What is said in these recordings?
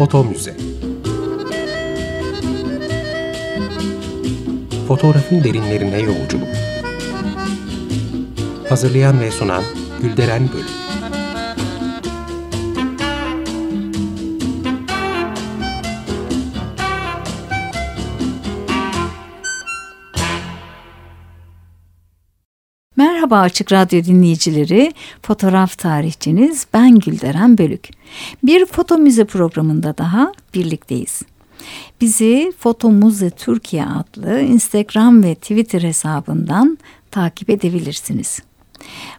Foto Müze. Fotoğrafın derinlerine yolculuk. Hazırlayan ve sunan Gülderen Bölüm Merhaba Açık Radyo dinleyicileri, fotoğraf tarihçiniz ben Gülderen Bölük. Bir foto müze programında daha birlikteyiz. Bizi Foto Müze Türkiye adlı Instagram ve Twitter hesabından takip edebilirsiniz.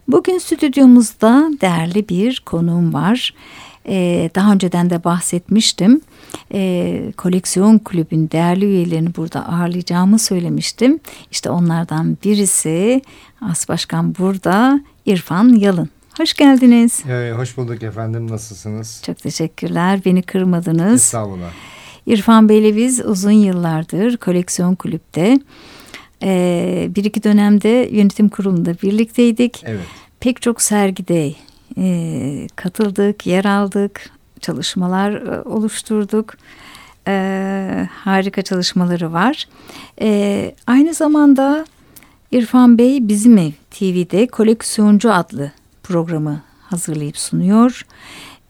Bugün stüdyomuzda değerli bir konuğum var. Ee, daha önceden de bahsetmiştim. Ee, koleksiyon kulübün değerli üyelerini burada ağırlayacağımı söylemiştim. İşte onlardan birisi As Başkan burada İrfan Yalın. Hoş geldiniz. Ee, hoş bulduk efendim. Nasılsınız? Çok teşekkürler. Beni kırmadınız. Estağfurullah. İrfan Bey'le biz uzun yıllardır koleksiyon kulüpte e, bir iki dönemde yönetim kurulunda birlikteydik. Evet. Pek çok sergide e, katıldık, yer aldık, çalışmalar e, oluşturduk. E, harika çalışmaları var. E, aynı zamanda İrfan Bey Bizim Ev TV'de Koleksiyoncu adlı programı hazırlayıp sunuyor.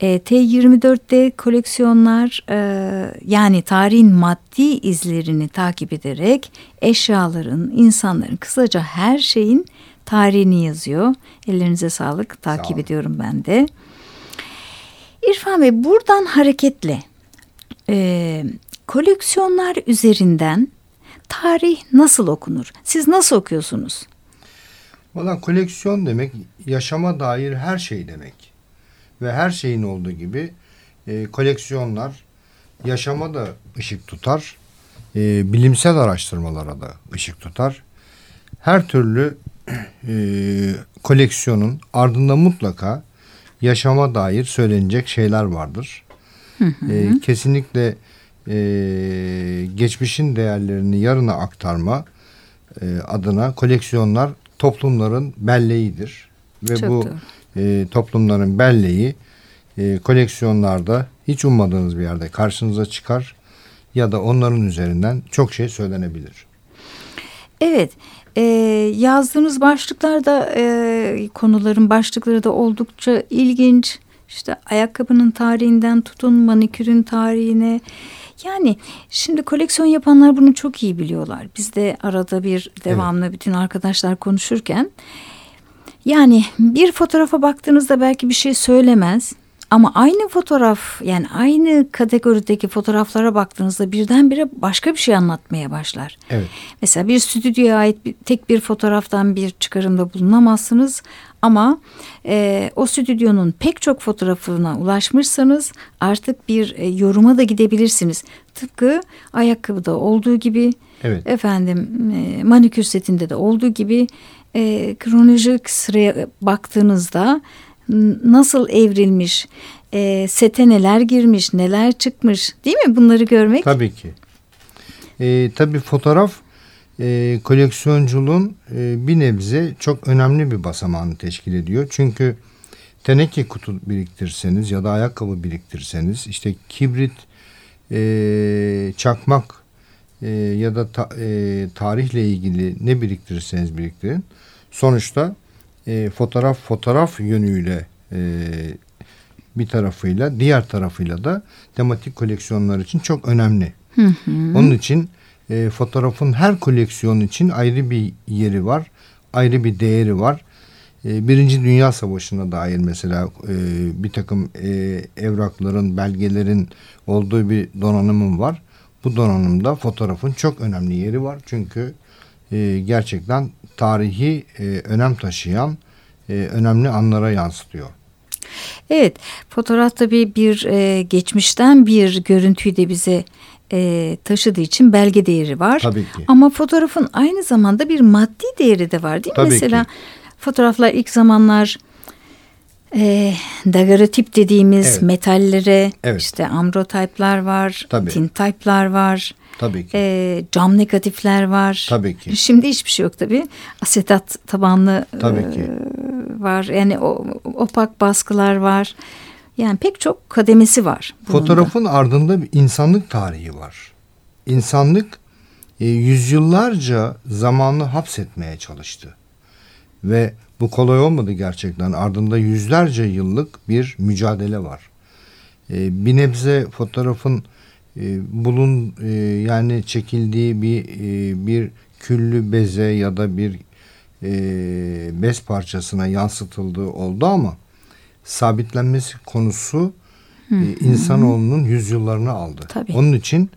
E, T24'te koleksiyonlar e, yani tarihin maddi izlerini takip ederek eşyaların, insanların, kısaca her şeyin tarihini yazıyor. Ellerinize sağlık, takip Sağ ediyorum ben de. İrfan Bey buradan hareketle e, koleksiyonlar üzerinden tarih nasıl okunur? Siz nasıl okuyorsunuz? Valla koleksiyon demek yaşama dair her şey demek. Ve her şeyin olduğu gibi e, koleksiyonlar yaşama da ışık tutar. E, bilimsel araştırmalara da ışık tutar. Her türlü e, koleksiyonun ardında mutlaka yaşama dair söylenecek şeyler vardır. Hı hı. E, kesinlikle e, geçmişin değerlerini yarına aktarma e, adına koleksiyonlar toplumların belleğidir. Ve Çok bu doğru. e, toplumların belleği e, koleksiyonlarda hiç ummadığınız bir yerde karşınıza çıkar ya da onların üzerinden çok şey söylenebilir. Evet, e, yazdığınız başlıklar da e, konuların başlıkları da oldukça ilginç. İşte ayakkabının tarihinden tutun manikürün tarihine. Yani şimdi koleksiyon yapanlar bunu çok iyi biliyorlar. Biz de arada bir devamlı bütün arkadaşlar konuşurken yani bir fotoğrafa baktığınızda belki bir şey söylemez. Ama aynı fotoğraf yani aynı kategorideki fotoğraflara baktığınızda birdenbire başka bir şey anlatmaya başlar. Evet. Mesela bir stüdyoya ait bir, tek bir fotoğraftan bir çıkarımda bulunamazsınız. Ama e, o stüdyonun pek çok fotoğrafına ulaşmışsanız artık bir e, yoruma da gidebilirsiniz. Tıpkı ayakkabıda olduğu gibi Evet. efendim e, manikür setinde de olduğu gibi e, kronolojik sıraya baktığınızda nasıl evrilmiş, e, sete neler girmiş, neler çıkmış değil mi bunları görmek? Tabii ki. E, tabii fotoğraf e, koleksiyonculuğun e, bir nebze çok önemli bir basamağını teşkil ediyor. Çünkü teneke kutu biriktirseniz ya da ayakkabı biriktirseniz işte kibrit, e, çakmak e, ya da ta- e, tarihle ilgili ne biriktirirseniz biriktirin. Sonuçta e, fotoğraf fotoğraf yönüyle e, bir tarafıyla diğer tarafıyla da tematik koleksiyonlar için çok önemli. Hı hı. Onun için e, fotoğrafın her koleksiyon için ayrı bir yeri var, ayrı bir değeri var. E, Birinci Dünya Savaşı'na dair mesela e, bir takım e, evrakların, belgelerin olduğu bir donanımım var. Bu donanımda fotoğrafın çok önemli yeri var. Çünkü e, gerçekten tarihi e, önem taşıyan e, önemli anlara yansıtıyor. Evet, fotoğraf tabii bir e, geçmişten bir görüntüyü de bize e, taşıdığı için belge değeri var. Tabii ki. Ama fotoğrafın aynı zamanda bir maddi değeri de var değil mi? Tabii Mesela ki. fotoğraflar ilk zamanlar e, daguerreotip dediğimiz Evet. metallere Evet. işte ambrotipler var, Tabii. tinttype'lar var. Tabii ki. e, cam negatifler var. Tabii ki. Şimdi hiçbir şey yok tabii. Asetat tabanlı Tabii e, ki. var. Yani o, opak baskılar var. Yani pek çok kademesi var. da. Fotoğrafın ardında bir insanlık tarihi var. İnsanlık e, yüzyıllarca zamanı hapsetmeye çalıştı. Ve bu kolay olmadı gerçekten. Ardında yüzlerce yıllık bir mücadele var. E, bir nebze fotoğrafın e, bulun e, yani çekildiği bir e, bir küllü beze ya da bir e, bez parçasına yansıtıldığı oldu ama sabitlenmesi konusu e, insanoğlunun yüzyıllarını aldı. Tabii. Onun için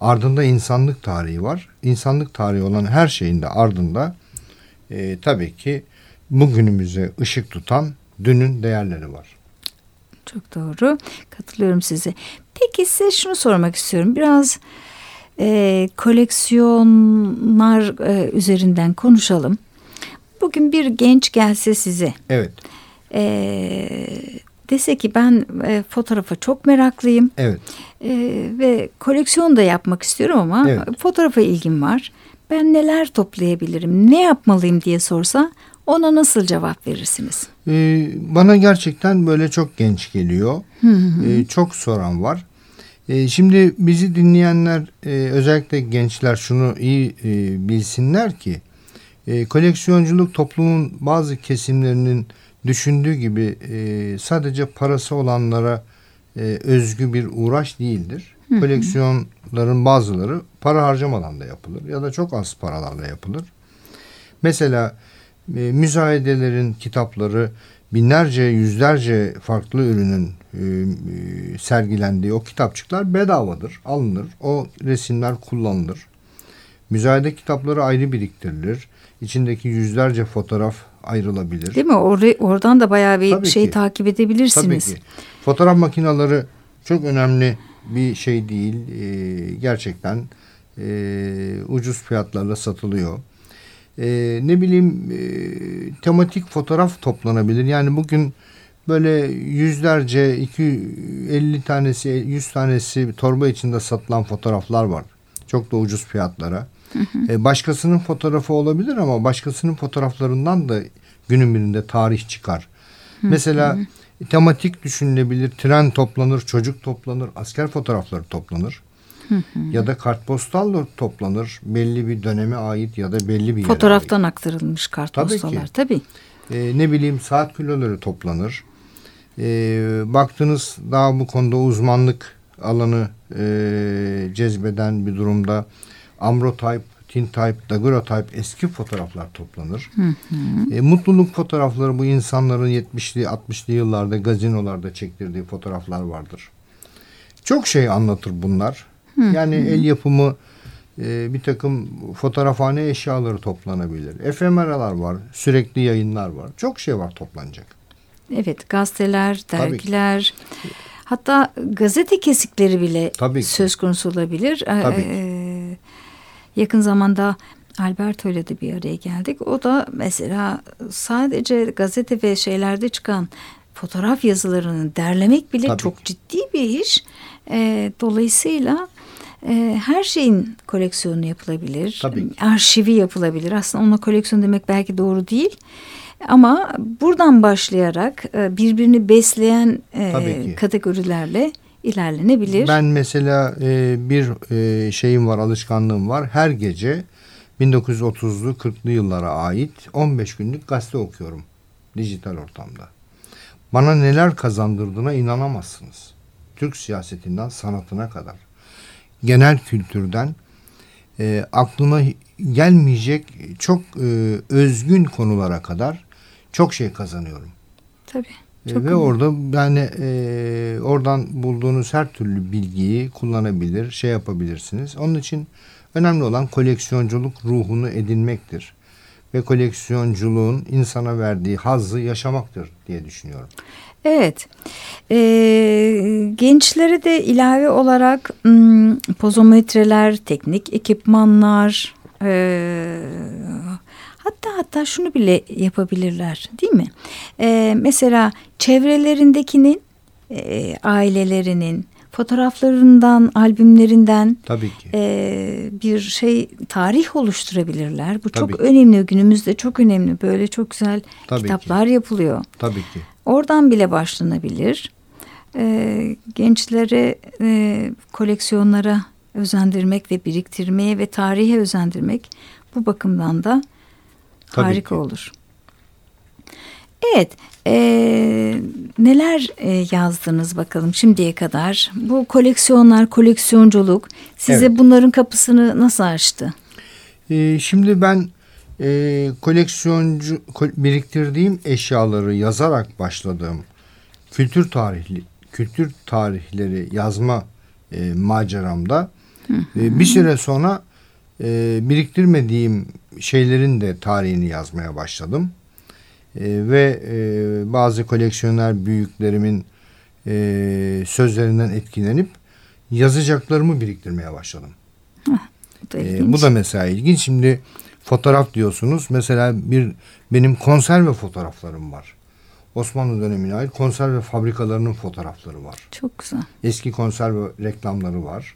ardında insanlık tarihi var. İnsanlık tarihi olan her şeyin de ardında e, tabii ki bugünümüze ışık tutan dünün değerleri var. Çok doğru. Katılıyorum size. Peki size şunu sormak istiyorum. Biraz e, koleksiyonlar e, üzerinden konuşalım. Bugün bir genç gelse size Evet, e, dese ki ben e, fotoğrafa çok meraklıyım evet. e, ve koleksiyon da yapmak istiyorum ama Evet. fotoğrafa ilgim var. Ben neler toplayabilirim, ne yapmalıyım diye sorsa ona nasıl cevap verirsiniz? Ee, bana gerçekten böyle çok genç geliyor. Ee, çok soran var. Ee, şimdi bizi dinleyenler e, özellikle gençler şunu iyi e, bilsinler ki e, koleksiyonculuk toplumun bazı kesimlerinin düşündüğü gibi e, sadece parası olanlara e, özgü bir uğraş değildir. Koleksiyonların bazıları para harcamadan da yapılır ya da çok az paralarla yapılır. Mesela e, müzayedelerin kitapları binlerce yüzlerce farklı ürünün sergilendiği o kitapçıklar bedavadır, alınır. O resimler kullanılır. Müzayede kitapları ayrı biriktirilir. İçindeki yüzlerce fotoğraf ayrılabilir. Değil mi? Or- oradan da bayağı bir Tabii şey ki. takip edebilirsiniz. Tabii ki. Fotoğraf makineleri çok önemli bir şey değil. Ee, gerçekten e, ucuz fiyatlarla satılıyor. Ee, ne bileyim e, tematik fotoğraf toplanabilir. Yani bugün böyle yüzlerce, 250 tanesi, 100 tanesi torba içinde satılan fotoğraflar var. Çok da ucuz fiyatlara. Ee, başkasının fotoğrafı olabilir ama başkasının fotoğraflarından da günün birinde tarih çıkar. Mesela tematik düşünülebilir. Tren toplanır, çocuk toplanır, asker fotoğrafları toplanır. ya da kartpostal toplanır. Belli bir döneme ait ya da belli bir yere Fotoğraftan aktarılmış Tabii ki. Tabii. e, ne bileyim saat kiloları toplanır. E, baktınız daha bu konuda uzmanlık alanı e, cezbeden bir durumda Ambrotype, Tintype, Daguerreotype eski fotoğraflar toplanır. E, mutluluk fotoğrafları bu insanların 70'li 60'lı yıllarda gazinolarda çektirdiği fotoğraflar vardır. Çok şey anlatır bunlar. Yani el yapımı e, bir takım fotoğrafhane eşyaları toplanabilir. Efemeralar var, sürekli yayınlar var. Çok şey var toplanacak. Evet gazeteler, Tabii dergiler hatta gazete kesikleri bile Tabii söz konusu olabilir. Ee, Tabii ki. e, yakın zamanda Alberto ile de bir araya geldik. O da mesela sadece gazete ve şeylerde çıkan fotoğraf yazılarını derlemek bile Tabii çok ciddi bir iş. Ee, dolayısıyla e, her şeyin koleksiyonu yapılabilir. Tabii. Arşivi yapılabilir. Aslında ona koleksiyon demek belki doğru değil. Ama buradan başlayarak e, birbirini besleyen e, kategorilerle ilerlenebilir. Ben mesela e, bir şeyim var, alışkanlığım var. Her gece 1930'lu 40'lı yıllara ait 15 günlük gazete okuyorum dijital ortamda. Bana neler kazandırdığına inanamazsınız. Türk siyasetinden sanatına kadar. Genel kültürden e, aklıma gelmeyecek çok e, özgün konulara kadar çok şey kazanıyorum. Tabii. E, Çok Ve önemli. orada yani e, oradan bulduğunuz her türlü bilgiyi kullanabilir, şey yapabilirsiniz. Onun için önemli olan koleksiyonculuk ruhunu edinmektir. Ve koleksiyonculuğun insana verdiği hazzı yaşamaktır diye düşünüyorum. Evet. Ee, gençlere de ilave olarak hmm, pozometreler, teknik ekipmanlar, ee, hatta hatta şunu bile yapabilirler, değil mi? Ee, mesela çevrelerindekinin, ee, ailelerinin fotoğraflarından, albümlerinden Tabii ki. e, bir şey tarih oluşturabilirler. Bu Tabii çok ki. önemli günümüzde çok önemli. Böyle çok güzel Tabii ki. kitaplar yapılıyor. Tabii ki. Oradan bile başlanabilir. e, gençlere e, koleksiyonlara özendirmek ve biriktirmeye ve tarihe özendirmek bu bakımdan da Tabii harika ki. olur. Evet, e, neler e, yazdınız bakalım şimdiye kadar? Bu koleksiyonlar, koleksiyonculuk size Evet. bunların kapısını nasıl açtı? Ee, şimdi ben e, koleksiyoncu ko- biriktirdiğim eşyaları yazarak başladığım kültür tarihli kültür tarihleri yazma e, maceramda e, bir süre sonra e, biriktirmediğim şeylerin de tarihini yazmaya başladım. E, ve e, bazı koleksiyoner büyüklerimin e, sözlerinden etkilenip yazacaklarımı biriktirmeye başladım. Bu da, ilginç. bu da mesela ilginç. Şimdi fotoğraf diyorsunuz. Mesela bir benim konserve fotoğraflarım var. Osmanlı dönemine ait konserve fabrikalarının fotoğrafları var. çok güzel. Eski konserve reklamları var.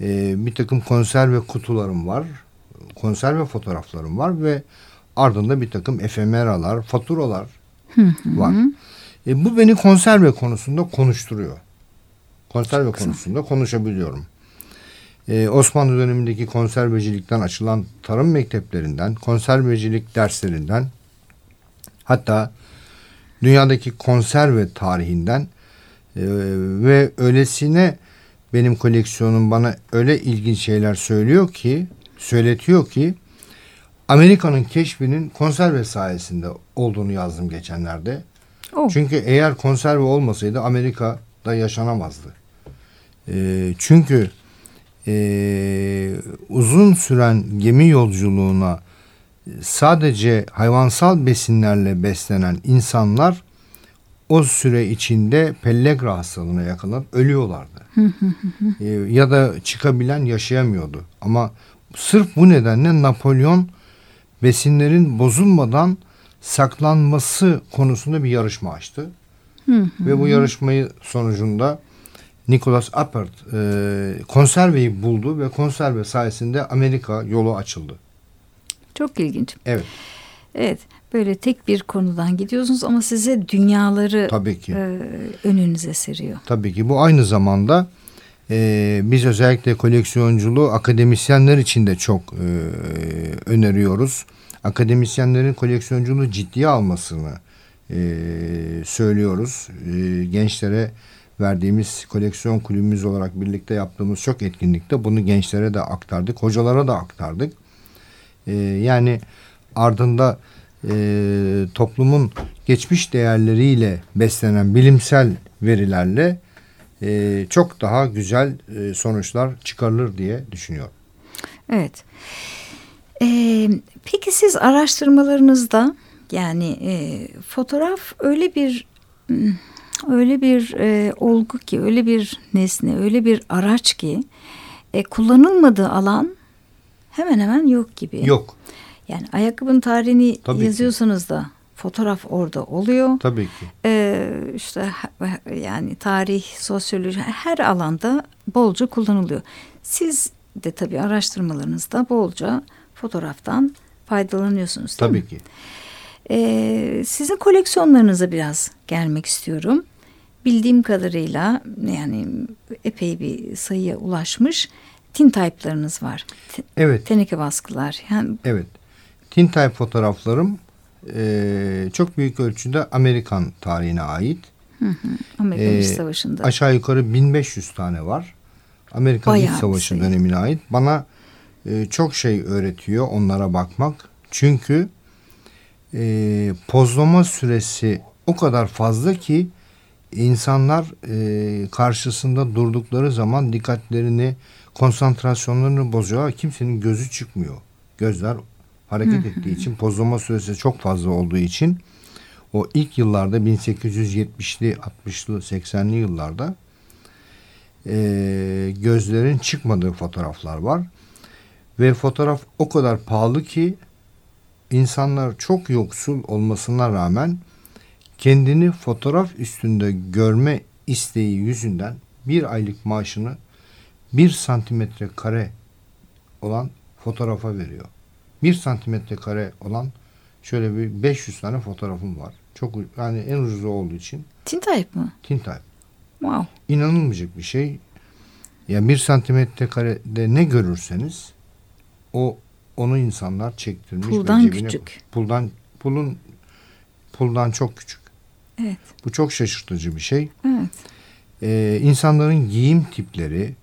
Ee, bir takım konserve kutularım var. Konserve fotoğraflarım var ve ardında bir takım efemeralar, faturalar var. E, bu beni konserve konusunda konuşturuyor. Konserve Çok güzel. konusunda konuşabiliyorum. Ee, Osmanlı dönemindeki konservecilikten açılan tarım mekteplerinden, konservecilik derslerinden, hatta dünyadaki konserve tarihinden e, ve öylesine benim koleksiyonum bana öyle ilginç şeyler söylüyor ki, söyletiyor ki Amerika'nın keşfinin konserve sayesinde olduğunu yazdım geçenlerde. Oh, Çünkü eğer konserve olmasaydı Amerika'da yaşanamazdı. Ee, çünkü ee, uzun süren gemi yolculuğuna sadece hayvansal besinlerle beslenen insanlar o süre içinde pellegra hastalığına yakalanıp ölüyorlardı. Ee, ya da çıkabilen yaşayamıyordu. Ama sırf bu nedenle Napolyon besinlerin bozulmadan saklanması konusunda bir yarışma açtı. Ve bu yarışmayı sonucunda Nicholas Appert e, konserveyi buldu ve konserve sayesinde Amerika yolu açıldı. çok ilginç. Evet Evet, böyle tek bir konudan gidiyorsunuz ama size dünyaları tabii ki. e, önünüze seriyor. Tabii ki bu aynı zamanda e, biz özellikle koleksiyonculuğu akademisyenler için de çok e, öneriyoruz. Akademisyenlerin koleksiyonculuğu ciddiye almasını e, söylüyoruz. E, gençlere verdiğimiz koleksiyon kulübümüz olarak birlikte yaptığımız çok etkinlikte bunu gençlere de aktardık, hocalara da aktardık. E, yani ardında e, toplumun geçmiş değerleriyle beslenen bilimsel verilerle e, çok daha güzel e, sonuçlar çıkarılır diye düşünüyorum. Evet. Ee, peki siz araştırmalarınızda yani e, fotoğraf öyle bir hmm, öyle bir e, olgu ki öyle bir nesne öyle bir araç ki e, kullanılmadığı alan hemen hemen yok gibi. Yok Yani ayakkabının tarihini Tabii ki. yazıyorsanız da fotoğraf orada oluyor. tabii ki. Ee, işte yani tarih, sosyoloji her alanda bolca kullanılıyor. Siz de tabii araştırmalarınızda bolca fotoğraftan faydalanıyorsunuz Tabii mi? ki. Ee, sizin koleksiyonlarınıza biraz gelmek istiyorum. Bildiğim kadarıyla yani epey bir sayıya ulaşmış tintype'larınız var. Evet. teneke baskılar. Yani Evet. Tintype fotoğraflarım e, çok büyük ölçüde Amerikan tarihine ait. Amerikan Ee, İç Savaşı'nda. Aşağı yukarı 1500 tane var. Amerikan Bayağı İç Savaşı sayı. dönemine ait. Bana e, çok şey öğretiyor onlara bakmak. Çünkü e, pozlama süresi o kadar fazla ki insanlar e, karşısında durdukları zaman dikkatlerini, konsantrasyonlarını bozuyor. Kimsenin gözü çıkmıyor. Gözler hareket ettiği için pozlama süresi çok fazla olduğu için o ilk yıllarda 1870'li, 60'lı, 80'li yıllarda e, gözlerin çıkmadığı fotoğraflar var. Ve fotoğraf o kadar pahalı ki insanlar çok yoksul olmasına rağmen kendini fotoğraf üstünde görme isteği yüzünden bir aylık maaşını bir santimetre kare olan fotoğrafa veriyor. Bir santimetre kare olan şöyle bir 500 tane fotoğrafım var. Çok yani en ucuzu olduğu için Tintype mı? Tintype. Wow. İnanılmayacak bir şey. Ya bir santimetre karede ne görürseniz o onu insanlar çektirmiş. Puldan cebine- küçük. Puldan pulun puldan çok küçük. Evet. Bu çok şaşırtıcı bir şey. Evet. Ee, insanların giyim tipleri,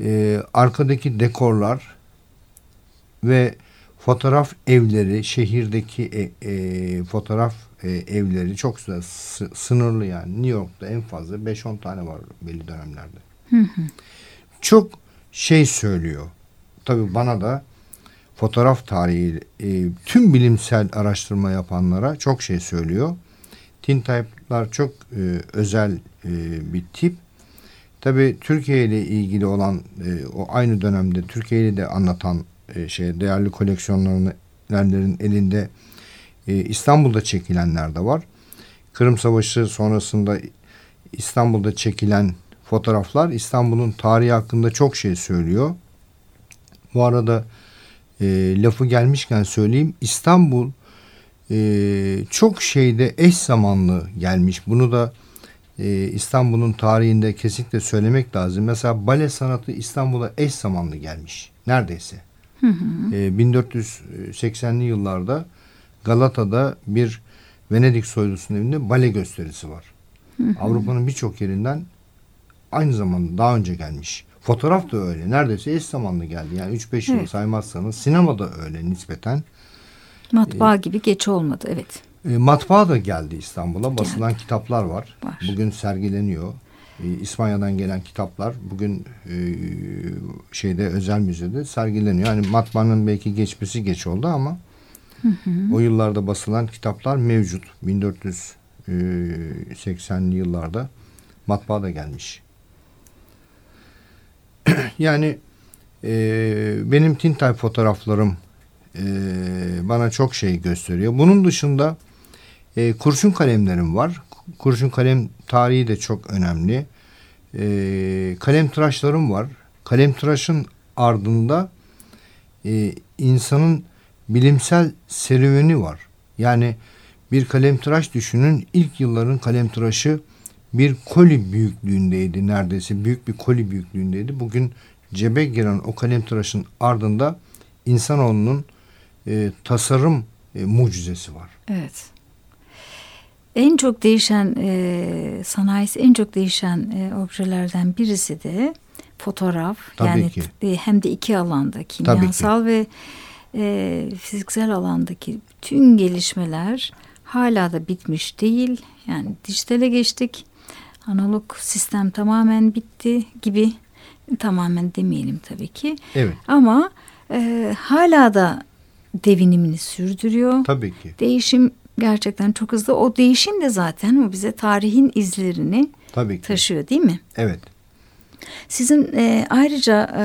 e, arkadaki dekorlar ve fotoğraf evleri, şehirdeki e, e, fotoğraf e, evleri çok sınırlı yani. New York'ta en fazla 5-10 tane var belli dönemlerde. Çok şey söylüyor. Tabii bana da fotoğraf tarihi e, tüm bilimsel araştırma yapanlara çok şey söylüyor. Tintype'lar çok e, özel e, bir tip. Tabii Türkiye ile ilgili olan e, o aynı dönemde Türkiye'yi de anlatan e, şey değerli koleksiyonlarının elinde e, İstanbul'da çekilenler de var. Kırım Savaşı sonrasında İstanbul'da çekilen fotoğraflar İstanbul'un tarihi hakkında çok şey söylüyor. Bu arada e, lafı gelmişken söyleyeyim İstanbul e, çok şeyde eş zamanlı gelmiş. Bunu da e, İstanbul'un tarihinde kesinlikle söylemek lazım. Mesela bale sanatı İstanbul'a eş zamanlı gelmiş. Neredeyse. E, 1480'li yıllarda Galata'da bir Venedik soylusunun evinde bale gösterisi var. Avrupa'nın birçok yerinden aynı zamanda daha önce gelmiş. Fotoğraf da öyle. Neredeyse eş zamanlı geldi. Yani 3-5 yıl Evet. saymazsanız sinema da öyle nispeten. Matbaa gibi geç olmadı. Evet. E, matbaa da geldi İstanbul'a. Basılan kitaplar var. Var. Bugün sergileniyor. E, İspanya'dan gelen kitaplar bugün e, şeyde özel müzede sergileniyor. Yani matbaanın belki geçmesi geç oldu ama o yıllarda basılan kitaplar mevcut. 1480'li yıllarda matbaa da gelmiş. yani e, benim Tintype fotoğraflarım e, bana çok şey gösteriyor. Bunun dışında e, kurşun kalemlerim var. Kurşun kalem tarihi de çok önemli. E, kalem tıraşlarım var. Kalem tıraşın ardında e, insanın bilimsel serüveni var. Yani bir kalem tıraş düşünün ilk yılların kalem tıraşı bir koli büyüklüğündeydi neredeyse büyük bir koli büyüklüğündeydi. Bugün cebe giren o kalem tıraşın ardında insanoğlunun e, tasarım e, mucizesi var. Evet. En çok değişen e, sanayisi en çok değişen e, objelerden birisi de fotoğraf. Tabii yani ki. e, hem de iki alanda kimyasal ve e, fiziksel alandaki bütün gelişmeler hala da bitmiş değil. Yani dijitale geçtik. Analog sistem tamamen bitti gibi tamamen demeyelim tabii ki. Evet. Ama e, hala da devinimini sürdürüyor. Tabii ki. Değişim gerçekten çok hızlı. O değişim de zaten o bize tarihin izlerini Tabii ki. taşıyor değil mi? Evet. Sizin e, ayrıca e,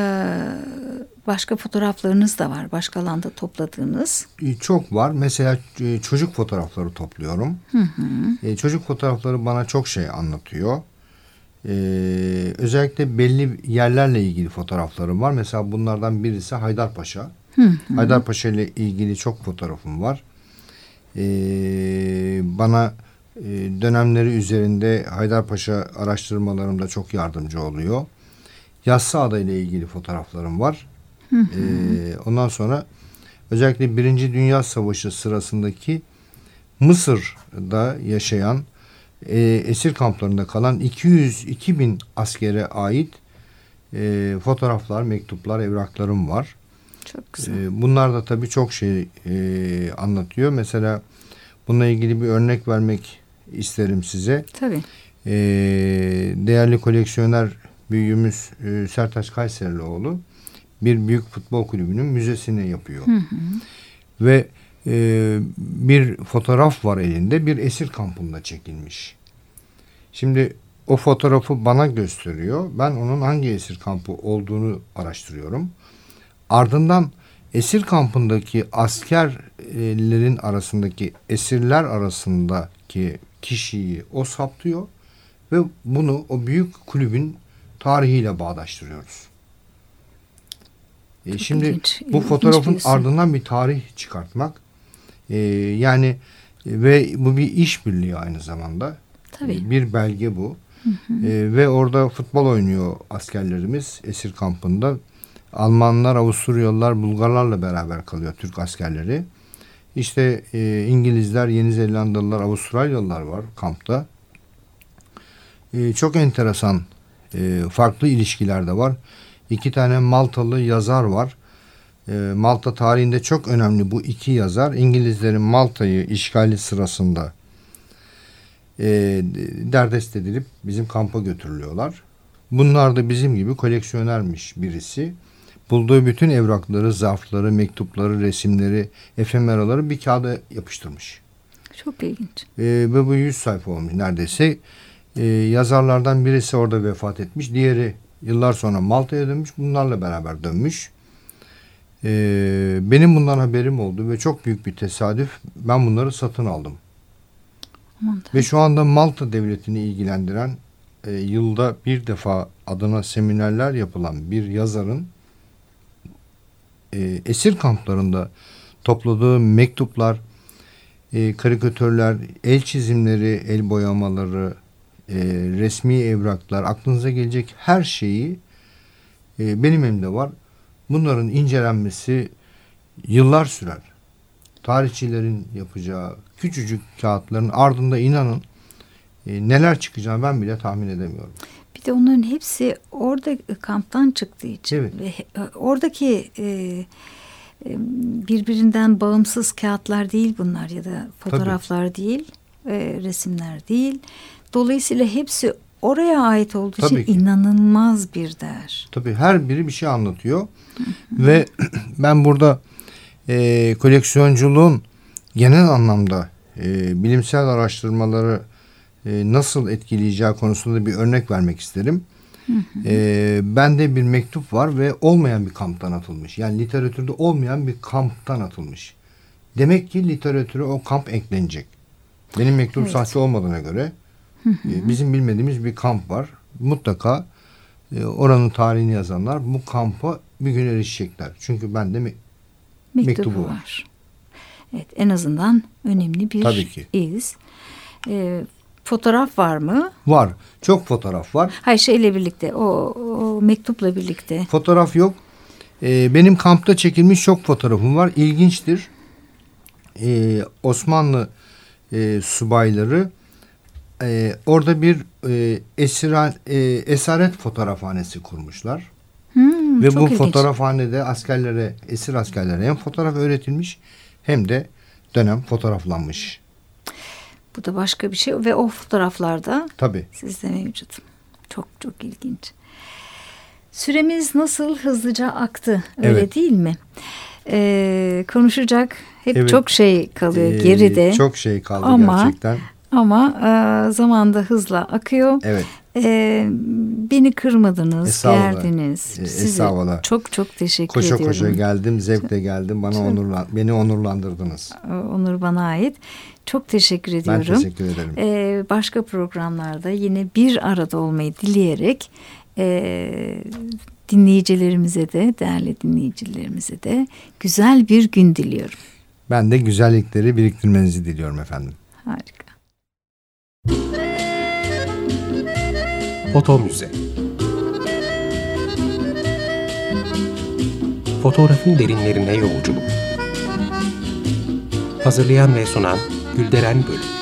başka fotoğraflarınız da var. Başka alanda topladığınız. E, Çok var. Mesela e, çocuk fotoğrafları topluyorum. E, Çocuk fotoğrafları bana çok şey anlatıyor. E, özellikle belli yerlerle ilgili fotoğraflarım var. Mesela bunlardan birisi Haydarpaşa. Haydarpaşa ile ilgili çok fotoğrafım var. E, bana e, dönemleri üzerinde Haydarpaşa araştırmalarımda çok yardımcı oluyor. Yassıada ile ilgili fotoğraflarım var. E, ondan sonra özellikle Birinci Dünya Savaşı sırasındaki Mısır'da yaşayan e, esir kamplarında kalan 202 bin askere ait e, fotoğraflar, mektuplar, evraklarım var. Çok güzel. E, bunlar da tabii çok şey e, anlatıyor. Mesela bununla ilgili bir örnek vermek isterim size. Tabii. E, değerli koleksiyoner büyüğümüz e, Sertaç Kayserlioğlu bir büyük futbol kulübünün müzesini yapıyor. Ve e, bir fotoğraf var elinde bir esir kampında çekilmiş. Şimdi o fotoğrafı bana gösteriyor. Ben onun hangi esir kampı olduğunu araştırıyorum. Ardından esir kampındaki askerlerin arasındaki esirler arasındaki kişiyi o saptıyor ve bunu o büyük kulübün tarihiyle bağdaştırıyoruz. E, şimdi ilginç, bu fotoğrafın ardından bir tarih çıkartmak e, yani e, ve bu bir işbirliği aynı zamanda. Tabii. E, Bir belge bu. E, ve orada futbol oynuyor askerlerimiz esir kampında. Almanlar, Avusturyalılar, Bulgarlarla beraber kalıyor Türk askerleri. İşte e, İngilizler, Yeni Zelandalılar, Avustralyalılar var kampta. E, çok enteresan e, farklı ilişkiler de var. İki tane Maltalı yazar var. E, Malta tarihinde çok önemli bu iki yazar. İngilizlerin Malta'yı işgali sırasında e, derdest edilip bizim kampa götürülüyorlar. Bunlar da bizim gibi koleksiyonermiş birisi. Bulduğu bütün evrakları, zarfları, mektupları, resimleri, efemeraları bir kağıda yapıştırmış. Çok ilginç. E, ve bu 100 sayfa olmuş neredeyse. E, yazarlardan birisi orada vefat etmiş. Diğeri yıllar sonra Malta'ya dönmüş. Bunlarla beraber dönmüş. E, benim bundan haberim oldu ve çok büyük bir tesadüf. Ben bunları satın aldım. Aman Ve şu anda Malta devletini ilgilendiren e, yılda bir defa adına seminerler yapılan bir yazarın e, esir kamplarında topladığı mektuplar, e, karikatürler, el çizimleri, el boyamaları, e, resmi evraklar, aklınıza gelecek her şeyi e, benim elimde var. Bunların incelenmesi yıllar sürer. Tarihçilerin yapacağı küçücük kağıtların ardında inanın e, neler çıkacağını ben bile tahmin edemiyorum. Bir de onların hepsi orada kamptan çıktığı için Evet. ve he- oradaki e, e, birbirinden bağımsız kağıtlar değil bunlar ya da fotoğraflar değil, e, resimler değil. Dolayısıyla hepsi oraya ait olduğu Tabii için ki. inanılmaz bir değer. Tabii her biri bir şey anlatıyor. Ve ben burada e, koleksiyonculuğun genel anlamda e, bilimsel araştırmaları e, nasıl etkileyeceği konusunda bir örnek vermek isterim. E, bende bir mektup var ve olmayan bir kamptan atılmış. Yani literatürde olmayan bir kamptan atılmış. Demek ki literatüre o kamp eklenecek. Benim mektubum Evet. sahte olmadığına göre e, bizim bilmediğimiz bir kamp var. Mutlaka e, oranın tarihini yazanlar bu kampa bir gün erişecekler. Çünkü bende mi Mektubu, Mektubu var. var. Evet en azından önemli bir Tabii ki. iz. E, fotoğraf var mı? var. Çok fotoğraf var. Hayır şeyle birlikte o, o mektupla birlikte. Fotoğraf yok. E, benim kampta çekilmiş çok fotoğrafım var. İlginçtir. E, Osmanlı e, subayları e, orada bir e, esira, e, esaret fotoğrafhanesi kurmuşlar. Hmm, Ve bu ilginç. fotoğrafhanede askerlere, esir askerlere hem fotoğraf öğretilmiş hem de dönem fotoğraflanmış. Bu da başka bir şey ve o fotoğraflarda Tabii. sizde mevcut. Çok çok ilginç. Süremiz nasıl hızlıca aktı öyle Evet. değil mi? Ee, konuşacak hep Evet. çok şey kalıyor Ee, geride Çok şey kaldı Ama- gerçekten. ama e, zaman da hızla akıyor. Evet. Ee, beni kırmadınız, Estağfurullah. geldiniz. Ee, estağfurullah. çok çok teşekkür Koşa ediyorum. koşa geldim, zevkle geldim. Bana Çok- onurlan, beni onurlandırdınız. Ee, Onur bana ait. Çok teşekkür Ben ediyorum. teşekkür ederim. Ee, başka programlarda yine bir arada olmayı dileyerek e, dinleyicilerimize de değerli dinleyicilerimize de güzel bir gün diliyorum. Ben de güzellikleri biriktirmenizi diliyorum efendim. Harika. Foto Müze. Fotoğrafın derinlerine yolculuk. Hazırlayan ve sunan Gülderen Bölük